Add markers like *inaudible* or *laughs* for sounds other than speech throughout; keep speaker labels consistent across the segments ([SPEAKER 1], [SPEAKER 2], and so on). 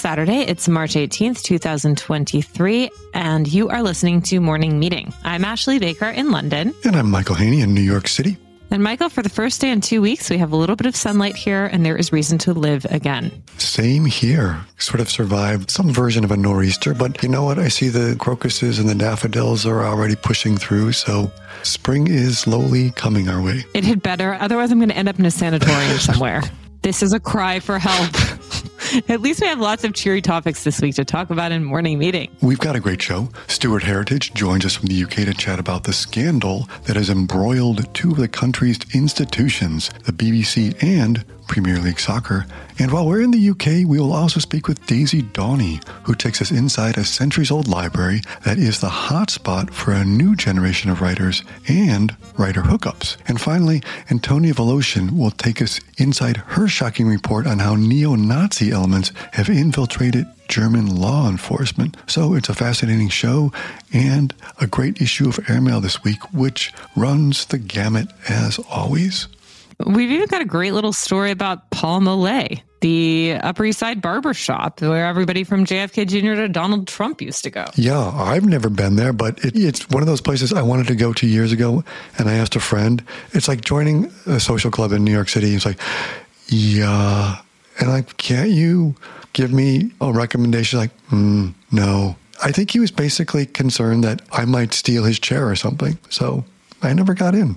[SPEAKER 1] Saturday. It's March 18th, 2023, and you are listening to Morning Meeting. I'm Ashley Baker in London.
[SPEAKER 2] And I'm Michael Haney in New York City.
[SPEAKER 1] And Michael, for the first day in two weeks, we have a little bit of sunlight here, and there is reason to live again.
[SPEAKER 2] Same here. Sort of survived some version of a nor'easter, but you know what? I see the crocuses and the daffodils are already pushing through, so spring is slowly coming our way.
[SPEAKER 1] It had better. Otherwise, I'm going to end up in a sanatorium *laughs* somewhere. This is a cry for help. *laughs* At least we have lots of cheery topics this week to talk about in morning meeting.
[SPEAKER 2] We've got a great show. Stuart Heritage joins us from the UK to chat about the scandal that has embroiled two of the country's institutions, the BBC and Premier League Soccer. And while we're in the UK, we will also speak with Daisy Dawnay, who takes us inside a centuries old library that is the hotspot for a new generation of writers and writer hookups. And finally, Antonia Woloshyn will take us inside her shocking report on how neo Nazi elements have infiltrated German law enforcement. So it's a fascinating show and a great issue of Airmail this week, which runs the gamut as always.
[SPEAKER 1] We've even got a great little story about Paul Mole, the Upper East Side barber shop where everybody from JFK Jr. to Donald Trump used to go.
[SPEAKER 2] Yeah, I've never been there, but it, it's one of those places I wanted to go two years ago. And I asked a friend, it's like joining a social club in New York City. It's like, yeah. And like, can't you give me a recommendation? Like, mm, no. I think he was basically concerned that I might steal his chair or something. So I never got in.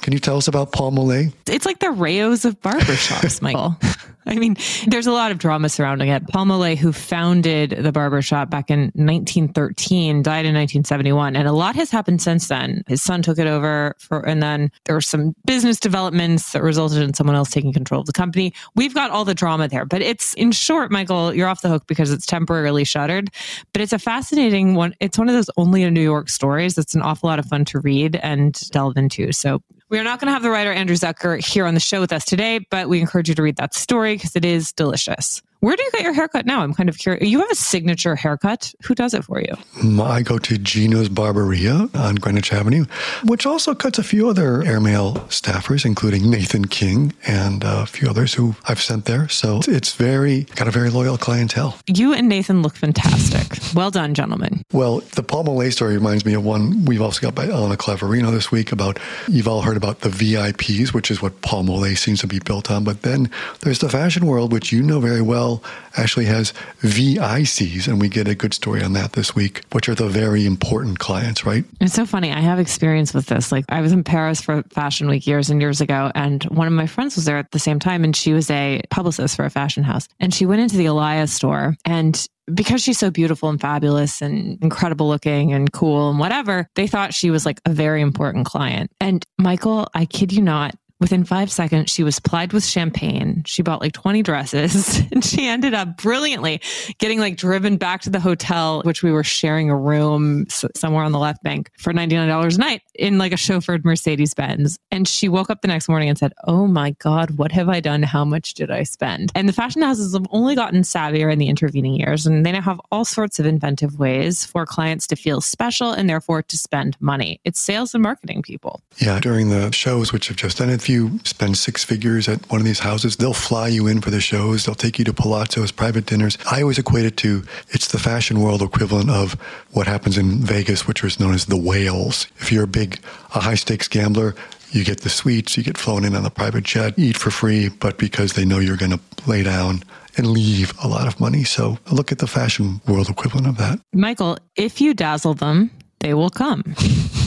[SPEAKER 2] Can you tell us about Paul Mole?
[SPEAKER 1] It's like the Rao's of barbershops, *laughs* Michael. *laughs* I mean, there's a lot of drama surrounding it. Paul Mole, who founded the barbershop back in 1913, died in 1971. And a lot has happened since then. His son took it over for, and then there were some business developments that resulted in someone else taking control of the company. We've got all the drama there, but it's in short, Michael, you're off the hook because it's temporarily shuttered, but it's a fascinating one. It's one of those only in New York stories. It's an awful lot of fun to read and delve into. So we are not going to have the writer Andrew Zucker here on the show with us today, but we encourage you to read that story because it is delicious. Where do you get your haircut now? I'm kind of curious. You have a signature haircut. Who does it for you?
[SPEAKER 2] I go to Gino's Barberia on Greenwich Avenue, which also cuts a few other airmail staffers, including Nathan King and a few others who I've sent there. So it's very, got a very loyal clientele.
[SPEAKER 1] You and Nathan look fantastic. Well done, gentlemen.
[SPEAKER 2] Well, the Paul Mole story reminds me of one we've also got by Elena Clavarino this week about, you've all heard about the VIPs, which is what Paul Mole seems to be built on. But then there's the fashion world, which you know very well actually has VICs, and we get a good story on that this week, which are the very important clients, right?
[SPEAKER 1] It's so funny. I have experience with this. Like, I was in Paris for Fashion Week years and years ago, and one of my friends was there at the same time, and she was a publicist for a fashion house. And she went into the Elias store, and because she's so beautiful and fabulous and incredible looking and cool and whatever, they thought she was like a very important client. And Michael, I kid you not, Within five seconds, she was plied with champagne. She bought like 20 dresses *laughs* and she ended up brilliantly getting like driven back to the hotel, which we were sharing a room somewhere on the left bank for $99 a night in like a chauffeured Mercedes Benz. And she woke up the next morning and said, Oh my God, what have I done? How much did I spend? And the fashion houses have only gotten savvier in the intervening years. And they now have all sorts of inventive ways for clients to feel special and therefore to spend money. It's sales and marketing people.
[SPEAKER 2] Yeah. During the shows, which have just ended, if you spend six figures at one of these houses, they'll fly you in for the shows. They'll take you to palazzos, private dinners. I always equate it to it's the fashion world equivalent of what happens in Vegas, which is known as the whales. If you're a big, a high stakes gambler, you get the suites, you get flown in on a private jet, eat for free, but because they know you're going to lay down and leave a lot of money. So look at the fashion world equivalent of that.
[SPEAKER 1] Michael, if you dazzle them, they will come. *laughs*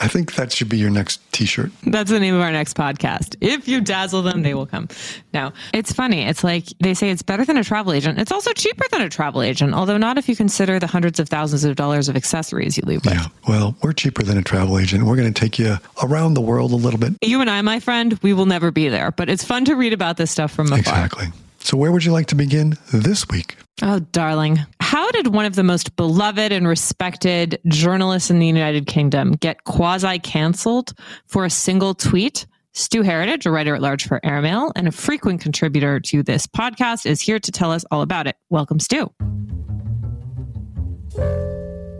[SPEAKER 2] I think that should be your next t-shirt.
[SPEAKER 1] That's the name of our next podcast. If you dazzle them, they will come. Now, it's funny. It's like they say it's better than a travel agent. It's also cheaper than a travel agent, although not if you consider the hundreds of thousands of dollars of accessories you leave with.
[SPEAKER 2] Yeah. Well, we're cheaper than a travel agent. We're going to take you around the world a little bit.
[SPEAKER 1] You and I, my friend, we will never be there, but it's fun to read about this stuff from afar.
[SPEAKER 2] Exactly. So, where would you like to begin this week?
[SPEAKER 1] Oh, darling. How did one of the most beloved and respected journalists in the United Kingdom get quasi canceled for a single tweet? Stu Heritage, a writer at large for Airmail and a frequent contributor to this podcast, is here to tell us all about it. Welcome, Stu.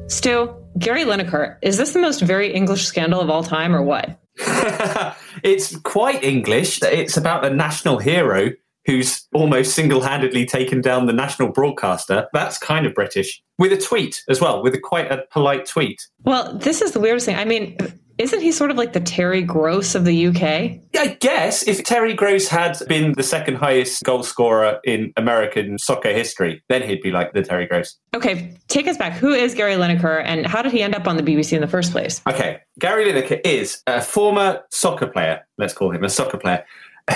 [SPEAKER 1] Stu, Gary Lineker, is this the most very English scandal of all time or what? *laughs*
[SPEAKER 3] it's quite English. It's about a national hero who's almost single handedly taken down the national broadcaster. That's kind of British. With a tweet as well, with a quite a polite tweet.
[SPEAKER 1] Well, this is the weirdest thing. I mean, isn't he sort of like the Terry Gross of the UK?
[SPEAKER 3] Yeah, I guess if Terry Gross had been the second highest goal scorer in American soccer history, then he'd be like the Terry Gross.
[SPEAKER 1] Okay, take us back. Who is Gary Lineker and how did he end up on the BBC in the first place?
[SPEAKER 3] Okay, Gary Lineker is a former soccer player, let's call him a soccer player,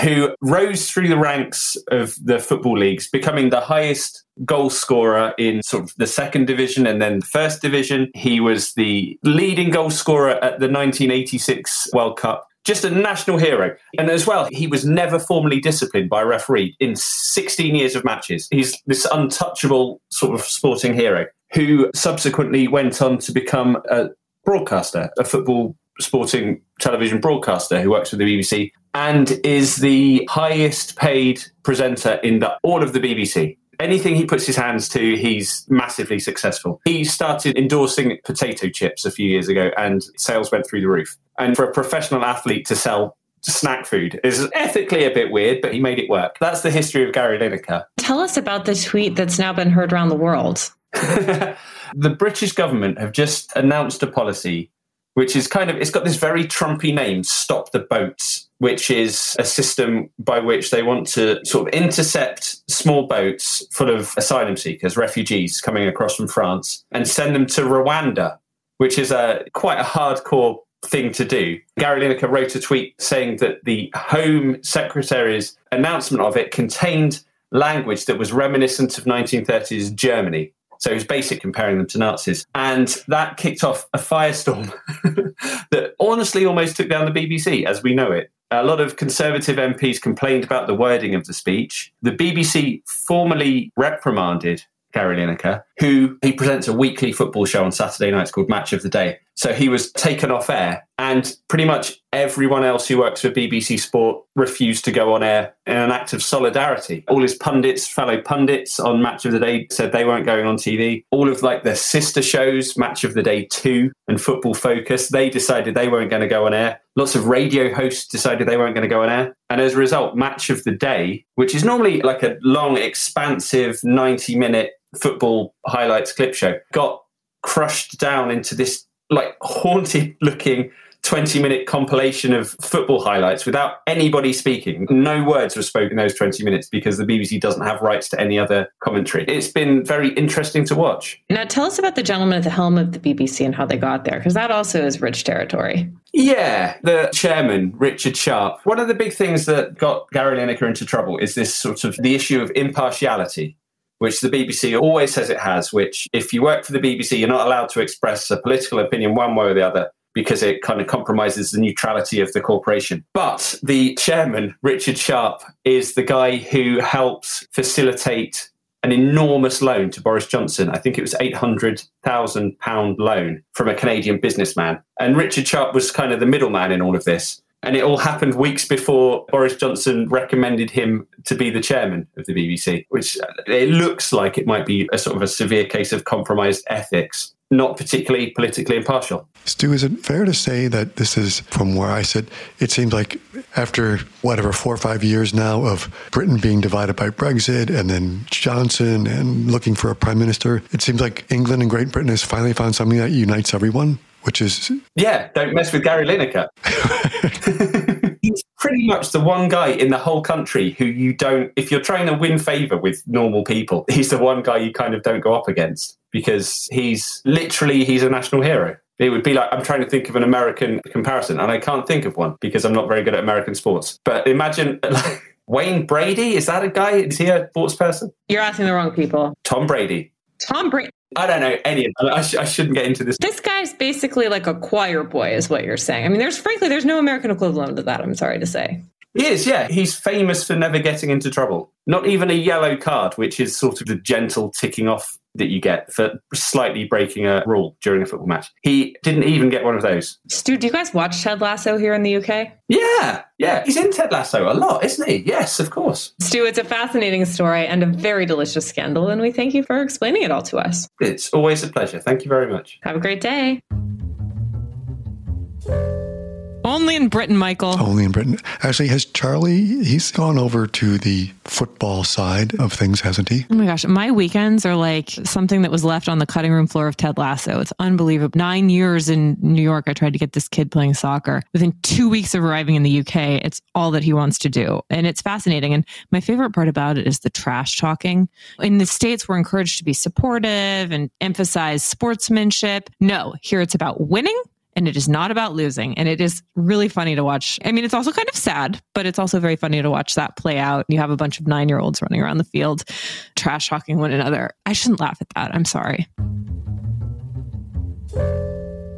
[SPEAKER 3] who rose through the ranks of the football leagues, becoming the highest goal scorer in sort of the second division and then the first division. He was the leading goal scorer at the 1986 World Cup. Just a national hero. And as well, he was never formally disciplined by a referee in 16 years of matches. He's this untouchable sort of sporting hero who subsequently went on to become a broadcaster, a football sporting television broadcaster who works for the BBC and is the highest paid presenter in the, all of the BBC. Anything he puts his hands to, he's massively successful. He started endorsing potato chips a few years ago and sales went through the roof. And for a professional athlete to sell snack food is ethically a bit weird, but he made it work. That's the history of Gary Lineker.
[SPEAKER 1] Tell us about the tweet that's now been heard around the world. *laughs*
[SPEAKER 3] the British government have just announced a policy which is kind of it's got this very Trumpy name, Stop the Boats, which is a system by which they want to sort of intercept small boats full of asylum seekers, refugees coming across from France, and send them to Rwanda, which is a quite a hardcore thing to do. Gary Lineker wrote a tweet saying that the Home Secretary's announcement of it contained language that was reminiscent of 1930s Germany. So it was basically comparing them to Nazis. And that kicked off a firestorm *laughs* that honestly almost took down the BBC as we know it. A lot of Conservative MPs complained about the wording of the speech. The BBC formally reprimanded Gary Lineker, who he presents a weekly football show on Saturday nights called Match of the Day. So he was taken off air, and pretty much everyone else who works for BBC Sport refused to go on air in an act of solidarity. All his pundits, fellow pundits on Match of the Day said they weren't going on TV. All of like their sister shows, Match of the Day 2 and Football Focus, they decided they weren't going to go on air. Lots of radio hosts decided they weren't going to go on air. And as a result, Match of the Day, which is normally like a long, expansive 90 minute football highlights clip show, got crushed down into this like haunted looking 20 minute compilation of football highlights without anybody speaking. No words were spoken in those 20 minutes because the BBC doesn't have rights to any other commentary. It's been very interesting to watch.
[SPEAKER 1] Now, tell us about the gentleman at the helm of the BBC and how they got there, because that also is rich territory.
[SPEAKER 3] Yeah, the chairman, Richard Sharp. One of the big things that got Gary Lineker into trouble is this sort of the issue of impartiality which the BBC always says it has, which if you work for the BBC, you're not allowed to express a political opinion one way or the other because it kind of compromises the neutrality of the corporation. But the chairman, Richard Sharp, is the guy who helps facilitate an enormous loan to Boris Johnson. I think it was £800,000 loan from a Canadian businessman. And Richard Sharp was kind of the middleman in all of this. And it all happened weeks before Boris Johnson recommended him to be the chairman of the BBC, which uh, it looks like it might be a sort of a severe case of compromised ethics, not particularly politically impartial.
[SPEAKER 2] Stu, is it fair to say that this is from where I sit? It seems like after whatever four or five years now of Britain being divided by Brexit and then Johnson and looking for a prime minister, it seems like England and Great Britain has finally found something that unites everyone which is
[SPEAKER 3] yeah, don't mess with Gary Lineker. *laughs* He's pretty much the one guy in the whole country who you don't. If you're trying to win favor with normal people, *laughs* he's the one guy you kind of don't go up against because he's literally he's a national hero. It would be like I'm trying to think of an American comparison, and I can't think of one because I'm not very good at American sports. But imagine. *laughs* Like, Wayne Brady, is that a guy? Is he a sports person?
[SPEAKER 1] You're asking the wrong people.
[SPEAKER 3] Tom Brady.
[SPEAKER 1] Tom Brady.
[SPEAKER 3] I don't know any of I, sh- I, shouldn't get into this.
[SPEAKER 1] This guy's basically like a choir boy, is what you're saying. I mean, there's frankly, there's no American equivalent to that. I'm sorry to say.
[SPEAKER 3] He is, yeah. He's famous for never getting into trouble. Not even a yellow card, which is sort of the gentle ticking off that you get for slightly breaking a rule during a football match. He didn't even get one of those.
[SPEAKER 1] Stu, do you guys watch Ted Lasso here in the UK?
[SPEAKER 3] Yeah, yeah. He's in Ted Lasso a lot, isn't he? Yes, of course.
[SPEAKER 1] Stu, it's a fascinating story and a very delicious scandal, and we thank you for explaining it all to us.
[SPEAKER 3] It's always a pleasure. Thank you very much.
[SPEAKER 1] Have a great day. Only in Britain, Michael.
[SPEAKER 2] Only in Britain. Actually, has Charlie, he's gone over to the football side of things, hasn't he?
[SPEAKER 1] Oh my gosh. My weekends are like something that was left on the cutting room floor of Ted Lasso. It's unbelievable. Nine years in New York, I tried to get this kid playing soccer. Within two weeks of arriving in the UK, it's all that he wants to do. And it's fascinating. And my favorite part about it is the trash talking. In the States, we're encouraged to be supportive and emphasize sportsmanship. No, here it's about winning and it is not about losing. And it is really funny to watch. I mean, it's also kind of sad, but it's also very funny to watch that play out. You have a bunch of nine year olds running around the field, trash talking one another. I shouldn't laugh at that. I'm sorry.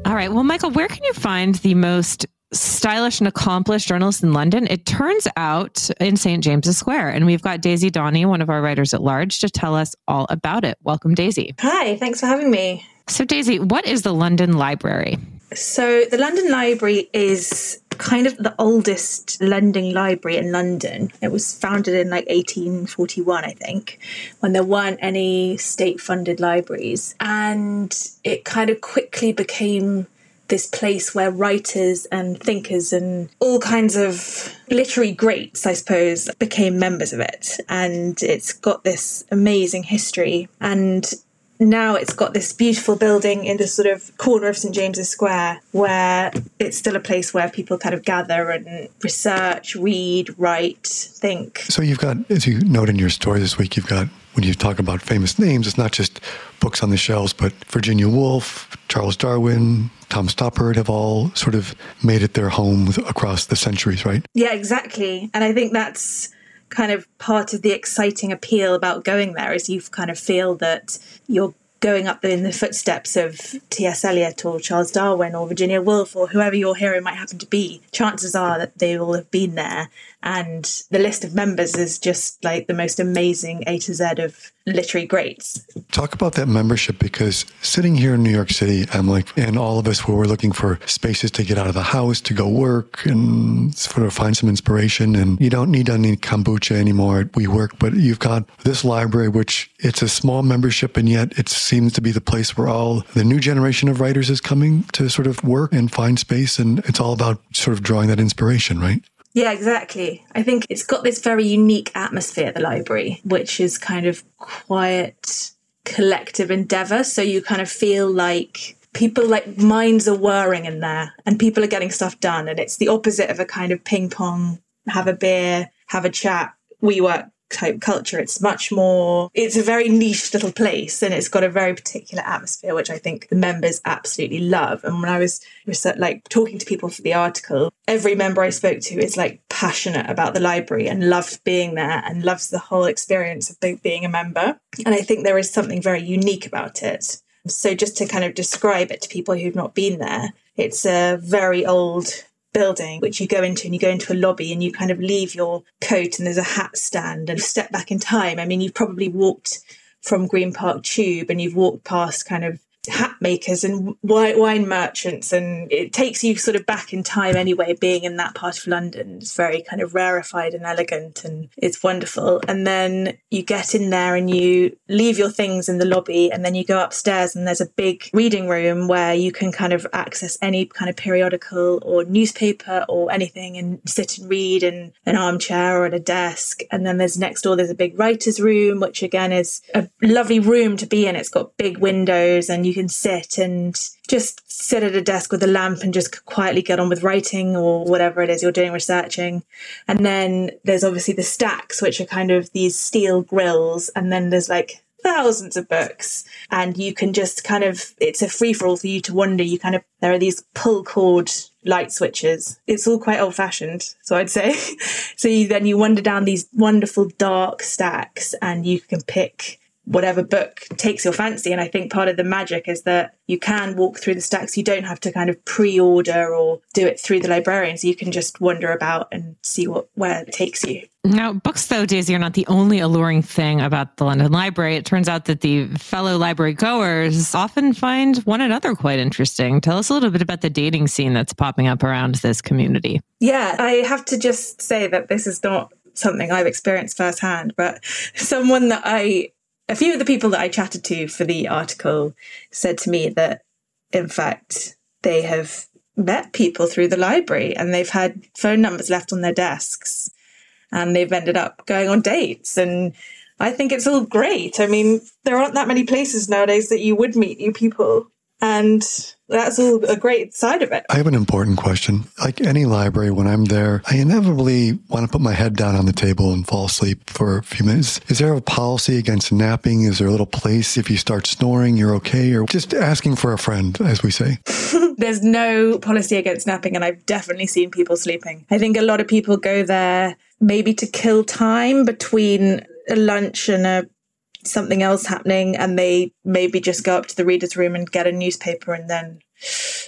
[SPEAKER 1] All right. Well, Michael, where can you find the most stylish and accomplished journalist in London? It turns out in St. James's Square. And we've got Daisy Dawnay, one of our writers at large, to tell us all about it. Welcome, Daisy.
[SPEAKER 4] Hi. Thanks for having me.
[SPEAKER 1] So, Daisy, what is the London Library?
[SPEAKER 4] So, the London Library is kind of the oldest lending library in London. It was founded in like 1841, I think, when there weren't any state funded libraries. And it kind of quickly became this place where writers and thinkers and all kinds of literary greats, I suppose, became members of it. And it's got this amazing history. And now it's got this beautiful building in the sort of corner of St James's Square where it's still a place where people kind of gather and research, read, write, think.
[SPEAKER 2] So you've got, as you note in your story this week, you've got, when you talk about famous names, it's not just books on the shelves, but Virginia Woolf, Charles Darwin, Tom Stoppard have all sort of made it their home across the centuries, right?
[SPEAKER 4] Yeah, exactly. And I think that's kind of part of the exciting appeal about going there is you kind of feel that you're going up in the footsteps of T.S. Eliot or Charles Darwin or Virginia Woolf or whoever your hero might happen to be, chances are that they will have been there. And the list of members is just like the most amazing A to Z of literary greats.
[SPEAKER 2] Talk about that membership because sitting here in New York City, I'm like, and all of us where we're looking for spaces to get out of the house, to go work and sort of find some inspiration. And you don't need any kombucha anymore at WeWork, but you've got this library, which it's a small membership, and yet it seems to be the place where all the new generation of writers is coming to sort of work and find space. And it's all about sort of drawing that inspiration, right?
[SPEAKER 4] Yeah, exactly. I think it's got this very unique atmosphere at the library, which is kind of quiet, collective endeavor. So you kind of feel like people like minds are whirring in there and people are getting stuff done. And it's the opposite of a kind of ping pong, have a beer, have a chat. WeWork type culture. It's much more, it's a very niche little place and it's got a very particular atmosphere, which I think the members absolutely love. And when I was uh, like talking to people for the article, every member I spoke to is like passionate about the library and loves being there and loves the whole experience of being a member. And I think there is something very unique about it. So just to kind of describe it to people who've not been there, it's a very old building, which you go into and you go into a lobby and you kind of leave your coat and there's a hat stand and step back in time. I mean, you've probably walked from Green Park Tube and you've walked past kind of hat makers and wine merchants and it takes you sort of back in time anyway being in that part of london. It's very kind of rarefied and elegant and it's wonderful. And then you get in there and you leave your things in the lobby and then you go upstairs and there's a big reading room where you can kind of access any kind of periodical or newspaper or anything and sit and read in an armchair or at a desk. And then there's next door there's a big writer's room which again is a lovely room to be in. It's got big windows and you can sit and just sit at a desk with a lamp and just quietly get on with writing or whatever it is you're doing researching. And then there's obviously the stacks, which are kind of these steel grills. And then there's like thousands of books and you can just kind of it's a free for all for you to wander you kind of there are these pull cord light switches it's all quite old fashioned so i'd say *laughs* so you then you wander down these wonderful dark stacks and you can pick whatever book takes your fancy. And I think part of the magic is that you can walk through the stacks. You don't have to kind of pre-order or do it through the librarians. You can just wander about and see what where it takes you.
[SPEAKER 1] Now, books, though, Daisy, are not the only alluring thing about the London Library. It turns out that the fellow library goers often find one another quite interesting. Tell us a little bit about the dating scene that's popping up around this community.
[SPEAKER 4] Yeah, I have to just say that this is not something I've experienced firsthand, but *laughs* someone that I a few of the people that I chatted to for the article said to me that, in fact, they have met people through the library and they've had phone numbers left on their desks and they've ended up going on dates and I think it's all great. I mean, there aren't that many places nowadays that you would meet new people. And that's all a great side of it.
[SPEAKER 2] I have an important question. Like any library, when I'm there, I inevitably want to put my head down on the table and fall asleep for a few minutes. Is there a policy against napping? Is there a little place if you start snoring, you're okay? Or just asking for a friend, as we say? *laughs*
[SPEAKER 4] There's no policy against napping, and I've definitely seen people sleeping. I think a lot of people go there maybe to kill time between a lunch and a something else happening and they maybe just go up to the reader's room and get a newspaper and then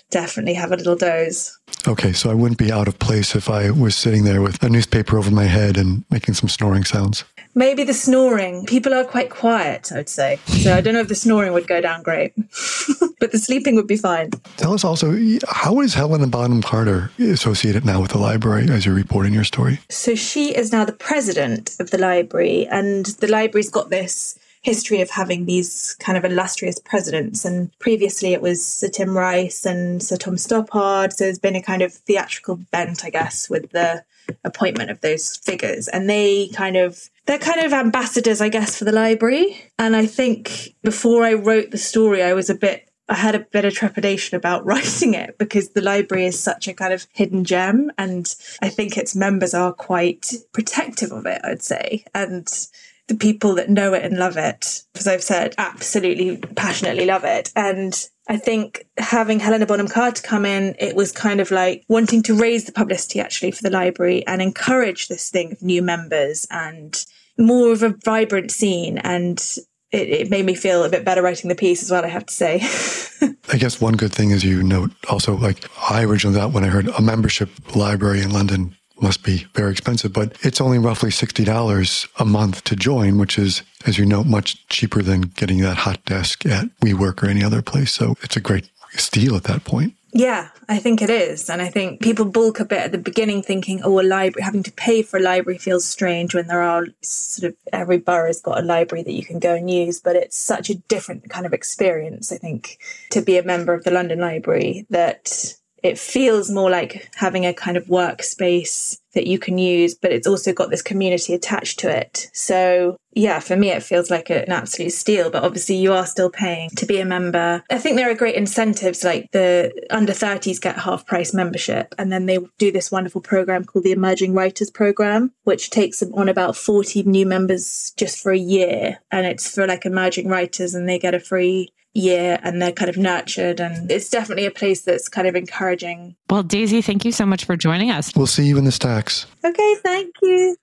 [SPEAKER 4] definitely have a little doze.
[SPEAKER 2] Okay, so I wouldn't be out of place if I was sitting there with a newspaper over my head and making some snoring sounds.
[SPEAKER 4] Maybe the snoring. People are quite quiet, I would say. So I don't know if the snoring would go down great, *laughs* but the sleeping would be fine.
[SPEAKER 2] Tell us also, how is Helena Bonham Carter associated now with the library as you're reporting your story?
[SPEAKER 4] So she is now the president of the library, and the library's got this history of having these kind of illustrious presidents. And previously it was Sir Tim Rice and Sir Tom Stoppard. So there's been a kind of theatrical bent, I guess, with the appointment of those figures. And they kind of they're kind of ambassadors, I guess, for the library. And I think before I wrote the story, I was a bit I had a bit of trepidation about *laughs* writing it because the library is such a kind of hidden gem. And I think its members are quite protective of it, I'd say. And the people that know it and love it, as I've said, absolutely passionately love it. And I think having Helena Bonham Carter come in, it was kind of like wanting to raise the publicity actually for the library and encourage this thing of new members and more of a vibrant scene. And it, it made me feel a bit better writing the piece as well, I have to say. *laughs*
[SPEAKER 2] I guess one good thing is you note also, like I originally thought when I heard a membership library in London must be very expensive, but it's only roughly $60 a month to join, which is, as you know, much cheaper than getting that hot desk at WeWork or any other place. So it's a great steal at that point.
[SPEAKER 4] Yeah, I think it is. And I think people bulk a bit at the beginning thinking, oh, a library, having to pay for a library feels strange when there are sort of every borough's got a library that you can go and use. But it's such a different kind of experience, I think, to be a member of the London Library that it feels more like having a kind of workspace that you can use, but it's also got this community attached to it. So, yeah, for me, it feels like an absolute steal, but obviously you are still paying to be a member. I think there are great incentives, like the under 30s get half price membership, and then they do this wonderful program called the Emerging Writers Program, which takes on about 40 new members just for a year. And it's for like emerging writers, and they get a free year and they're kind of nurtured and it's definitely a place that's kind of encouraging.
[SPEAKER 1] Well, Daisy, thank you so much for joining us.
[SPEAKER 2] We'll see you in the stacks.
[SPEAKER 4] Okay, thank you.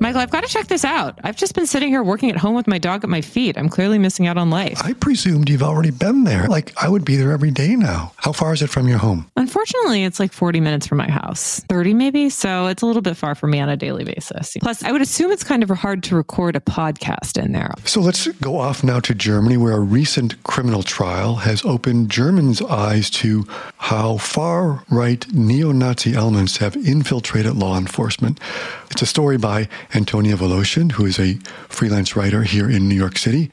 [SPEAKER 1] Michael, I've got to check this out. I've just been sitting here working at home with my dog at my feet. I'm clearly missing out on life.
[SPEAKER 2] I presumed you've already been there. Like, I would be there every day now. How far is it from your home?
[SPEAKER 1] Unfortunately, it's like 40 minutes from my house, 30 maybe. So it's a little bit far for me on a daily basis. Plus, I would assume it's kind of hard to record a podcast in there.
[SPEAKER 2] So let's go off now to Germany, where a recent criminal trial has opened Germans' eyes to how far right neo Nazi elements have infiltrated law enforcement. It's a story by Antonia Woloshyn, who is a freelance writer here in New York City.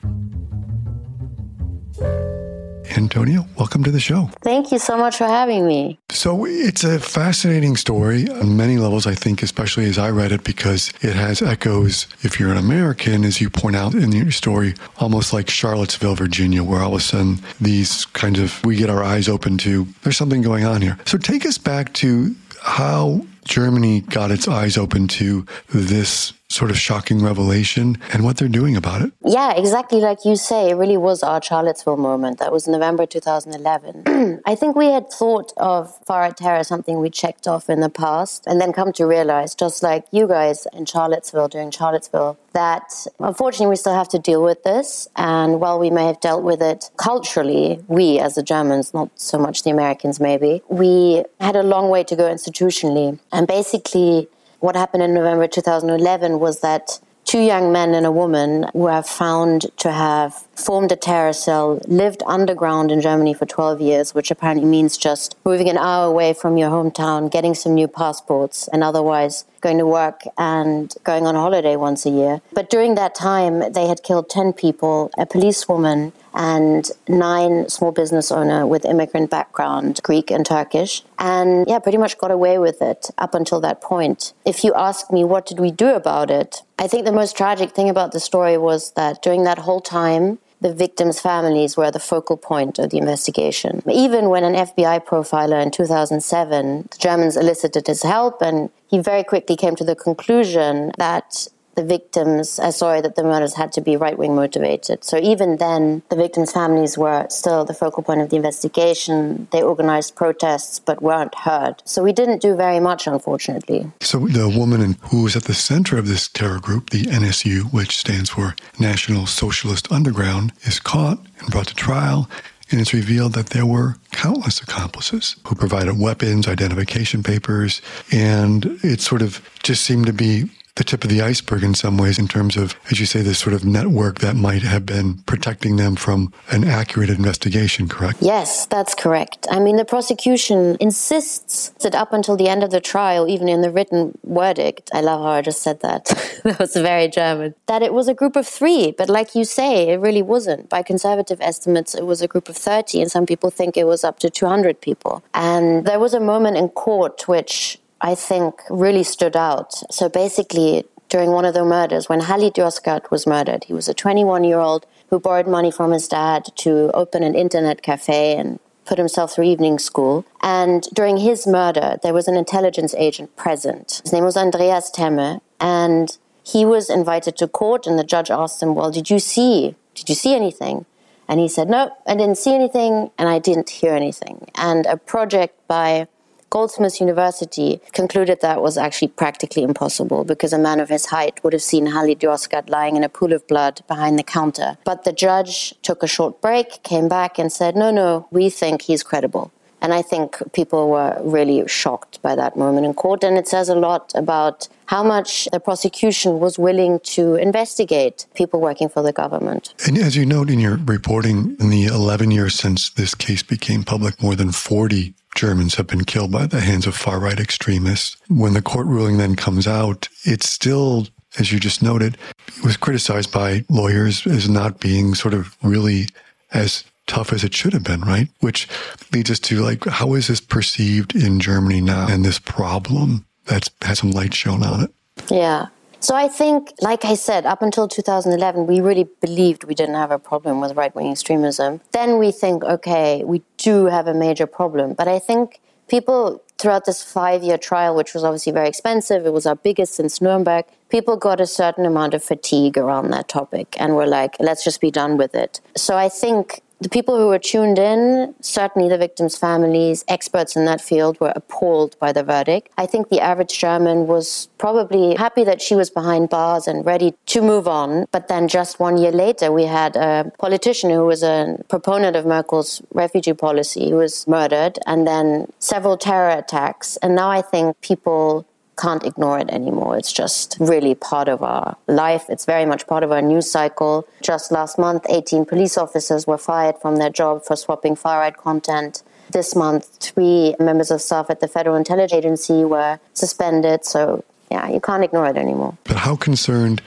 [SPEAKER 2] Antonia, welcome to the show.
[SPEAKER 5] Thank you so much for having me.
[SPEAKER 2] So, it's a fascinating story on many levels, I think, especially as I read it, because it has echoes, if you're an American, as you point out in your story, almost like Charlottesville, Virginia, where all of a sudden these kinds of, we get our eyes open to, there's something going on here. So, take us back to how Germany got its eyes open to this sort of shocking revelation and what they're doing about it.
[SPEAKER 5] Yeah, exactly like you say, it really was our Charlottesville moment. That was November 2011. *clears throat* I think we had thought of far right terror something we checked off in the past and then come to realize, just like you guys in Charlottesville during Charlottesville, that unfortunately we still have to deal with this. And while we may have dealt with it culturally, we as the Germans, not so much the Americans maybe, we had a long way to go institutionally. And basically, what happened in November 2011 was that two young men and a woman were found to have formed a terror cell, lived underground in Germany for 12 years, which apparently means just moving an hour away from your hometown, getting some new passports, and otherwise going to work and going on holiday once a year. But during that time, they had killed 10 people, a policewoman, and nine small business owner with immigrant background, Greek and Turkish. And yeah, pretty much got away with it up until that point. If you ask me what did we do about it, I think the most tragic thing about the story was that during that whole time, the victims' families were the focal point of the investigation. Even when an FBI profiler in 2007, the Germans elicited his help, and he very quickly came to the conclusion that the victims, uh, sorry, that the murders had to be right wing motivated. So even then, the victims' families were still the focal point of the investigation. They organized protests but weren't heard. So we didn't do very much, unfortunately.
[SPEAKER 2] So the woman who was at the center of this terror group, the NSU, which stands for National Socialist Underground, is caught and brought to trial. And it's revealed that there were countless accomplices who provided weapons, identification papers, and it sort of just seemed to be the tip of the iceberg in some ways in terms of, as you say, this sort of network that might have been protecting them from an accurate investigation, correct?
[SPEAKER 5] Yes, that's correct. I mean, the prosecution insists that up until the end of the trial, even in the written verdict, I love how I just said that. *laughs* that was very German, that it was a group of three. But like you say, it really wasn't. By conservative estimates, it was a group of 30, and some people think it was up to 200 people. And there was a moment in court which I think really stood out. So basically, during one of the murders, when Halit Yozgat was murdered, he was a 21 year old who borrowed money from his dad to open an internet cafe and put himself through evening school. And during his murder, there was an intelligence agent present. His name was Andreas Temme, and he was invited to court. And the judge asked him, "Well, did you see? Did you see anything?" And he said, "No, I didn't see anything, and I didn't hear anything." And a project by Goldsmiths University concluded that was actually practically impossible because a man of his height would have seen Halit Yozgat lying in a pool of blood behind the counter. But the judge took a short break, came back, and said, No, no, we think he's credible. And I think people were really shocked by that moment in court. And it says a lot about how much the prosecution was willing to investigate people working for the government.
[SPEAKER 2] And as you note in your reporting, in the 11 years since this case became public, more than 40 Germans have been killed by the hands of far right extremists. When the court ruling then comes out, it's still, as you just noted, was criticized by lawyers as not being sort of really as tough as it should have been, right? Which leads us to like, how is this perceived in Germany now and this problem that's has some light shown on it?
[SPEAKER 5] Yeah. So I think, like I said, up until 2011, we really believed we didn't have a problem with right wing extremism. Then we think, okay, we do have a major problem. But I think people throughout this five year trial, which was obviously very expensive, it was our biggest since Nuremberg, people got a certain amount of fatigue around that topic and were like, let's just be done with it. So I think the people who were tuned in, certainly the victims' families, experts in that field, were appalled by the verdict. I think the average German was probably happy that she was behind bars and ready to move on. But then just one year later, we had a politician who was a proponent of Merkel's refugee policy who was murdered, and then several terror attacks. And now I think people can't ignore it anymore. It's just really part of our life. It's very much part of our news cycle. Just last month, 18 police officers were fired from their job for swapping far right content. This month, three members of staff at the Federal Intelligence Agency were suspended. So, yeah, you can't ignore it anymore.
[SPEAKER 2] But how concerned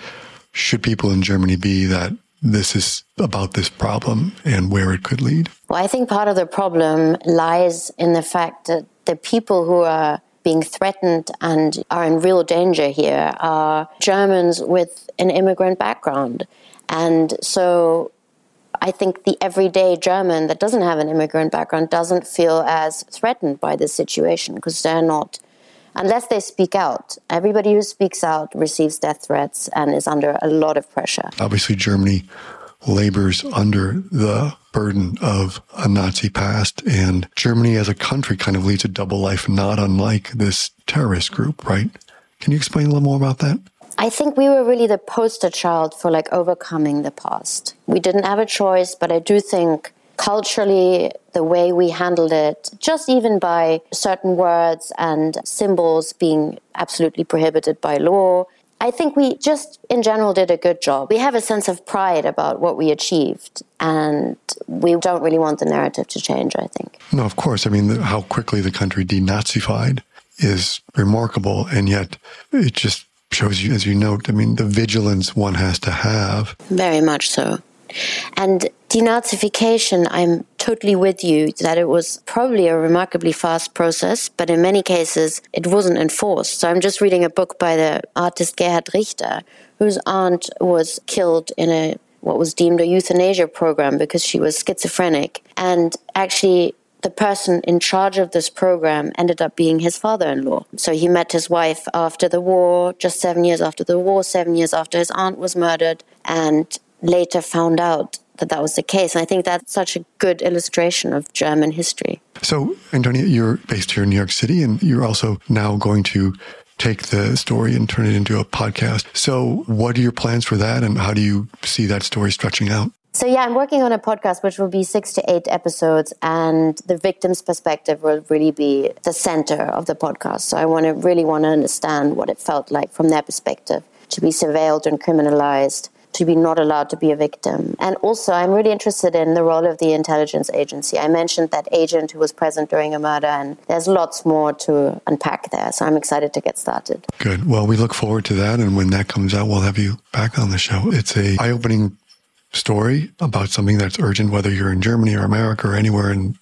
[SPEAKER 2] should people in Germany be that this is about this problem and where it could lead?
[SPEAKER 5] Well, I think part of the problem lies in the fact that the people who are being threatened and are in real danger here are Germans with an immigrant background. And so I think the everyday German that doesn't have an immigrant background doesn't feel as threatened by this situation because they're not, unless they speak out. Everybody who speaks out receives death threats and is under a lot of pressure.
[SPEAKER 2] Obviously, Germany labors under the burden of a Nazi past. And Germany as a country kind of leads a double life, not unlike this terrorist group, right? Can you explain a little more about that?
[SPEAKER 5] I think we were really the poster child for like overcoming the past. We didn't have a choice, but I do think culturally the way we handled it, just even by certain words and symbols being absolutely prohibited by law, I think we just in general did a good job. We have a sense of pride about what we achieved, and we don't really want the narrative to change, I think.
[SPEAKER 2] No, of course. I mean, the, how quickly the country denazified is remarkable. And yet it just shows you, as you note, I mean, the vigilance one has to have.
[SPEAKER 5] Very much so. And denazification, I'm totally with you that it was probably a remarkably fast process, but in many cases it wasn't enforced. So I'm just reading a book by the artist Gerhard Richter, whose aunt was killed in a what was deemed a euthanasia program because she was schizophrenic. And actually, the person in charge of this program ended up being his father in law. So he met his wife after the war, just seven years after the war, seven years after his aunt was murdered, and later found out that that was the case. And I think that's such a good illustration of German history.
[SPEAKER 2] So, Antonia, you're based here in New York City, and you're also now going to take the story and turn it into a podcast. So, what are your plans for that, and how do you see that story stretching out?
[SPEAKER 5] So, yeah, I'm working on a podcast which will be six to eight episodes, and the victim's perspective will really be the center of the podcast. So, I want to really want to understand what it felt like from their perspective to be surveilled and criminalized to be not allowed to be a victim. And also, I'm really interested in the role of the intelligence agency. I mentioned that agent who was present during a murder, and there's lots more to unpack there. So I'm excited to get started.
[SPEAKER 2] Good. Well, we look forward to that. And when that comes out, we'll have you back on the show. It's a eye opening story about something that's urgent, whether you're in Germany or America or anywhere in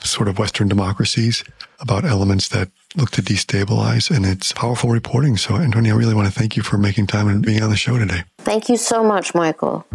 [SPEAKER 2] sort of Western democracies, about elements that look to destabilize. And it's powerful reporting. So, Antonia, I really want to thank you for making time and being on the show today.
[SPEAKER 5] Thank you so much, Michael.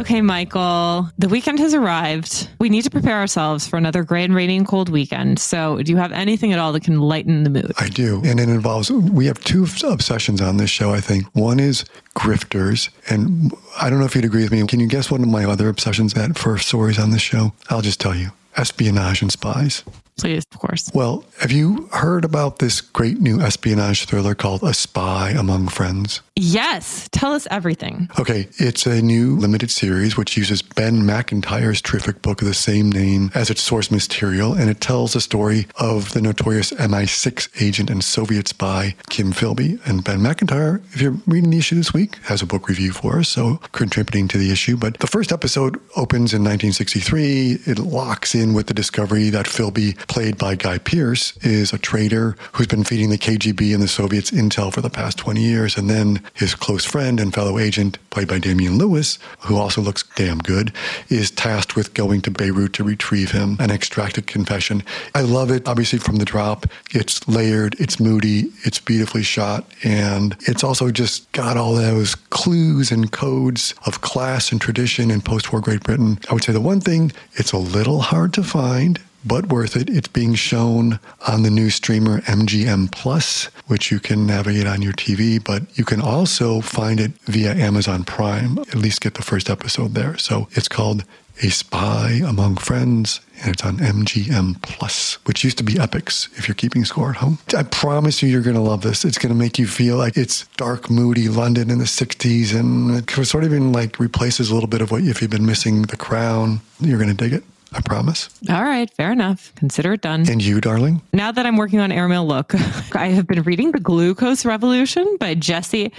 [SPEAKER 1] Okay, Michael, the weekend has arrived. We need to prepare ourselves for another gray and rainy and cold weekend. So, do you have anything at all that can lighten the mood?
[SPEAKER 2] I do. And it involves, we have two obsessions on this show, I think. One is grifters. And I don't know if you'd agree with me. Can you guess one of my other obsessions that first stories on this show? I'll just tell you espionage and spies.
[SPEAKER 1] Please, of course.
[SPEAKER 2] Well, have you heard about this great new espionage thriller called A Spy Among Friends?
[SPEAKER 1] Yes. Tell us everything.
[SPEAKER 2] Okay. It's a new limited series which uses Ben Macintyre's terrific book of the same name as its source material, and it tells the story of the notorious MI6 agent and Soviet spy Kim Philby. And Ben Macintyre, if you're reading the issue this week, has a book review for us, so contributing to the issue. But the first episode opens in 1963. It locks in with the discovery that Philby played by Guy Pearce, is a traitor who's been feeding the KGB and the Soviets intel for the past 20 years. And then his close friend and fellow agent, played by Damian Lewis, who also looks damn good, is tasked with going to Beirut to retrieve him and extract a confession. I love it, obviously, from the drop. It's layered, it's moody, it's beautifully shot, and it's also just got all those clues and codes of class and tradition in post war Great Britain. I would say the one thing, it's a little hard to find but worth it. It's being shown on the new streamer MGM Plus, which you can navigate on your TV, but you can also find it via Amazon Prime. At least get the first episode there. So it's called A Spy Among Friends, and it's on MGM Plus, which used to be Epix if you're keeping score at home. I promise you, you're going to love this. It's going to make you feel like it's dark, moody London in the 60s, and it sort of even like replaces a little bit of what if you've been missing The Crown. You're going to dig it. I promise.
[SPEAKER 1] All right, fair enough. Consider it done.
[SPEAKER 2] And you, darling?
[SPEAKER 1] Now that I'm working on Airmail Look, *laughs* I have been reading The Glucose Revolution by Jesse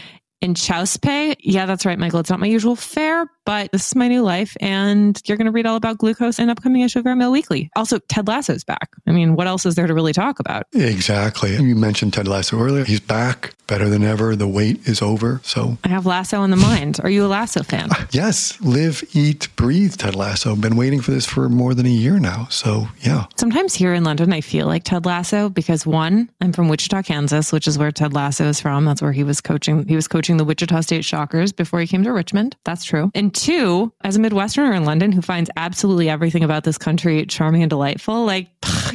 [SPEAKER 1] Inchauspé. Yeah, that's right, Michael. It's not my usual fare, but this is my new life, and you're going to read all about glucose in upcoming issue of Airmail Weekly. Also, Ted Lasso's back. I mean, what else is there to really talk about?
[SPEAKER 2] Exactly. You mentioned Ted Lasso earlier. He's back, better than ever. The wait is over. So
[SPEAKER 1] I have Lasso in the mind. Are you a Lasso fan? *laughs*
[SPEAKER 2] yes, live, eat, breathe. Ted Lasso. Been waiting for this for more than a year now. So yeah.
[SPEAKER 1] Sometimes here in London, I feel like Ted Lasso because one, I'm from Wichita, Kansas, which is where Ted Lasso is from. That's where he was coaching. He was coaching the Wichita State Shockers before he came to Richmond. That's true. And two, as a Midwesterner in London who finds absolutely everything about this country charming and delightful, like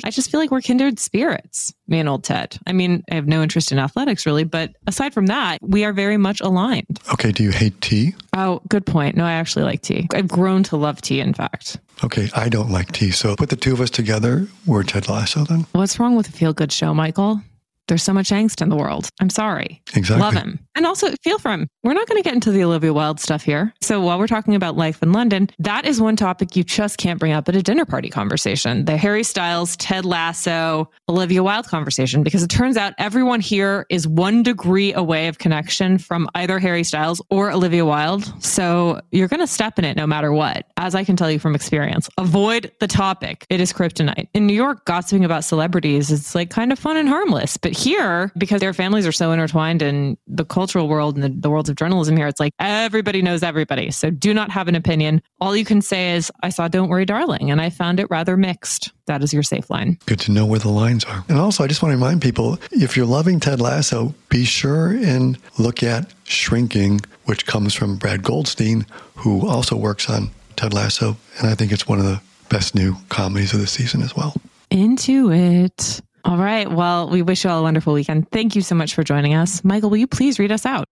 [SPEAKER 1] I just feel like we're kindred spirits, me and old Ted. I mean, I have no interest in athletics really, but aside from that, we are very much aligned.
[SPEAKER 2] Okay. Do you hate tea?
[SPEAKER 1] Oh, good point. No, I actually like tea. I've grown to love tea, in fact.
[SPEAKER 2] Okay, I don't like tea. So put the two of us together. We're Ted Lasso then.
[SPEAKER 1] What's wrong with a feel good show, Michael? There's so much angst in the world. I'm sorry.
[SPEAKER 2] Exactly.
[SPEAKER 1] Love him. And also feel for him. We're not going to get into the Olivia Wilde stuff here. So while we're talking about life in London, that is one topic you just can't bring up at a dinner party conversation. The Harry Styles, Ted Lasso, Olivia Wilde conversation, because it turns out everyone here is one degree away of connection from either Harry Styles or Olivia Wilde. So you're going to step in it no matter what, as I can tell you from experience. Avoid the topic. It is kryptonite. In New York, gossiping about celebrities is like kind of fun and harmless. But here, because their families are so intertwined in the cultural world and the, the worlds of journalism here, it's like everybody knows everybody. So do not have an opinion. All you can say is, I saw Don't Worry, Darling, and I found it rather mixed. That is your safe line.
[SPEAKER 2] Good to know where the lines are. And also, I just want to remind people if you're loving Ted Lasso, be sure and look at Shrinking, which comes from Brett Goldstein, who also works on Ted Lasso. And I think it's one of the best new comedies of the season as well.
[SPEAKER 1] Into it. All right. Well, we wish you all a wonderful weekend. Thank you so much for joining us. Michael, will you please read us out?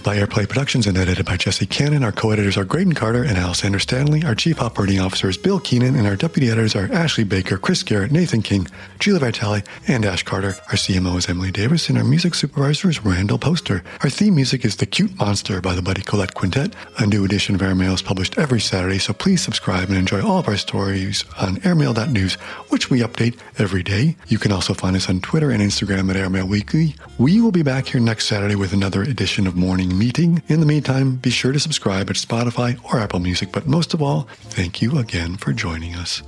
[SPEAKER 2] Produced by Airplay Productions and edited by Jesse Cannon. Our co-editors are Graydon Carter and Alessandra Stanley. Our chief operating officer is Bill Keenan, and our deputy editors are Ashley Baker, Chris Garrett, Nathan King, Julia Vitale, and Ash Carter. Our CMO is Emily Davis, and our music supervisor is Randall Poster. Our theme music is The Cute Monster by the Buddy Collette Quintet. A new edition of Airmail is published every Saturday, so please subscribe and enjoy all of our stories on airmail.news, which we update every day. You can also find us on Twitter and Instagram at Airmail Weekly. We will be back here next Saturday with another edition of Morning Meeting. In the meantime, be sure to subscribe at Spotify or Apple Music. But most of all, thank you again for joining us.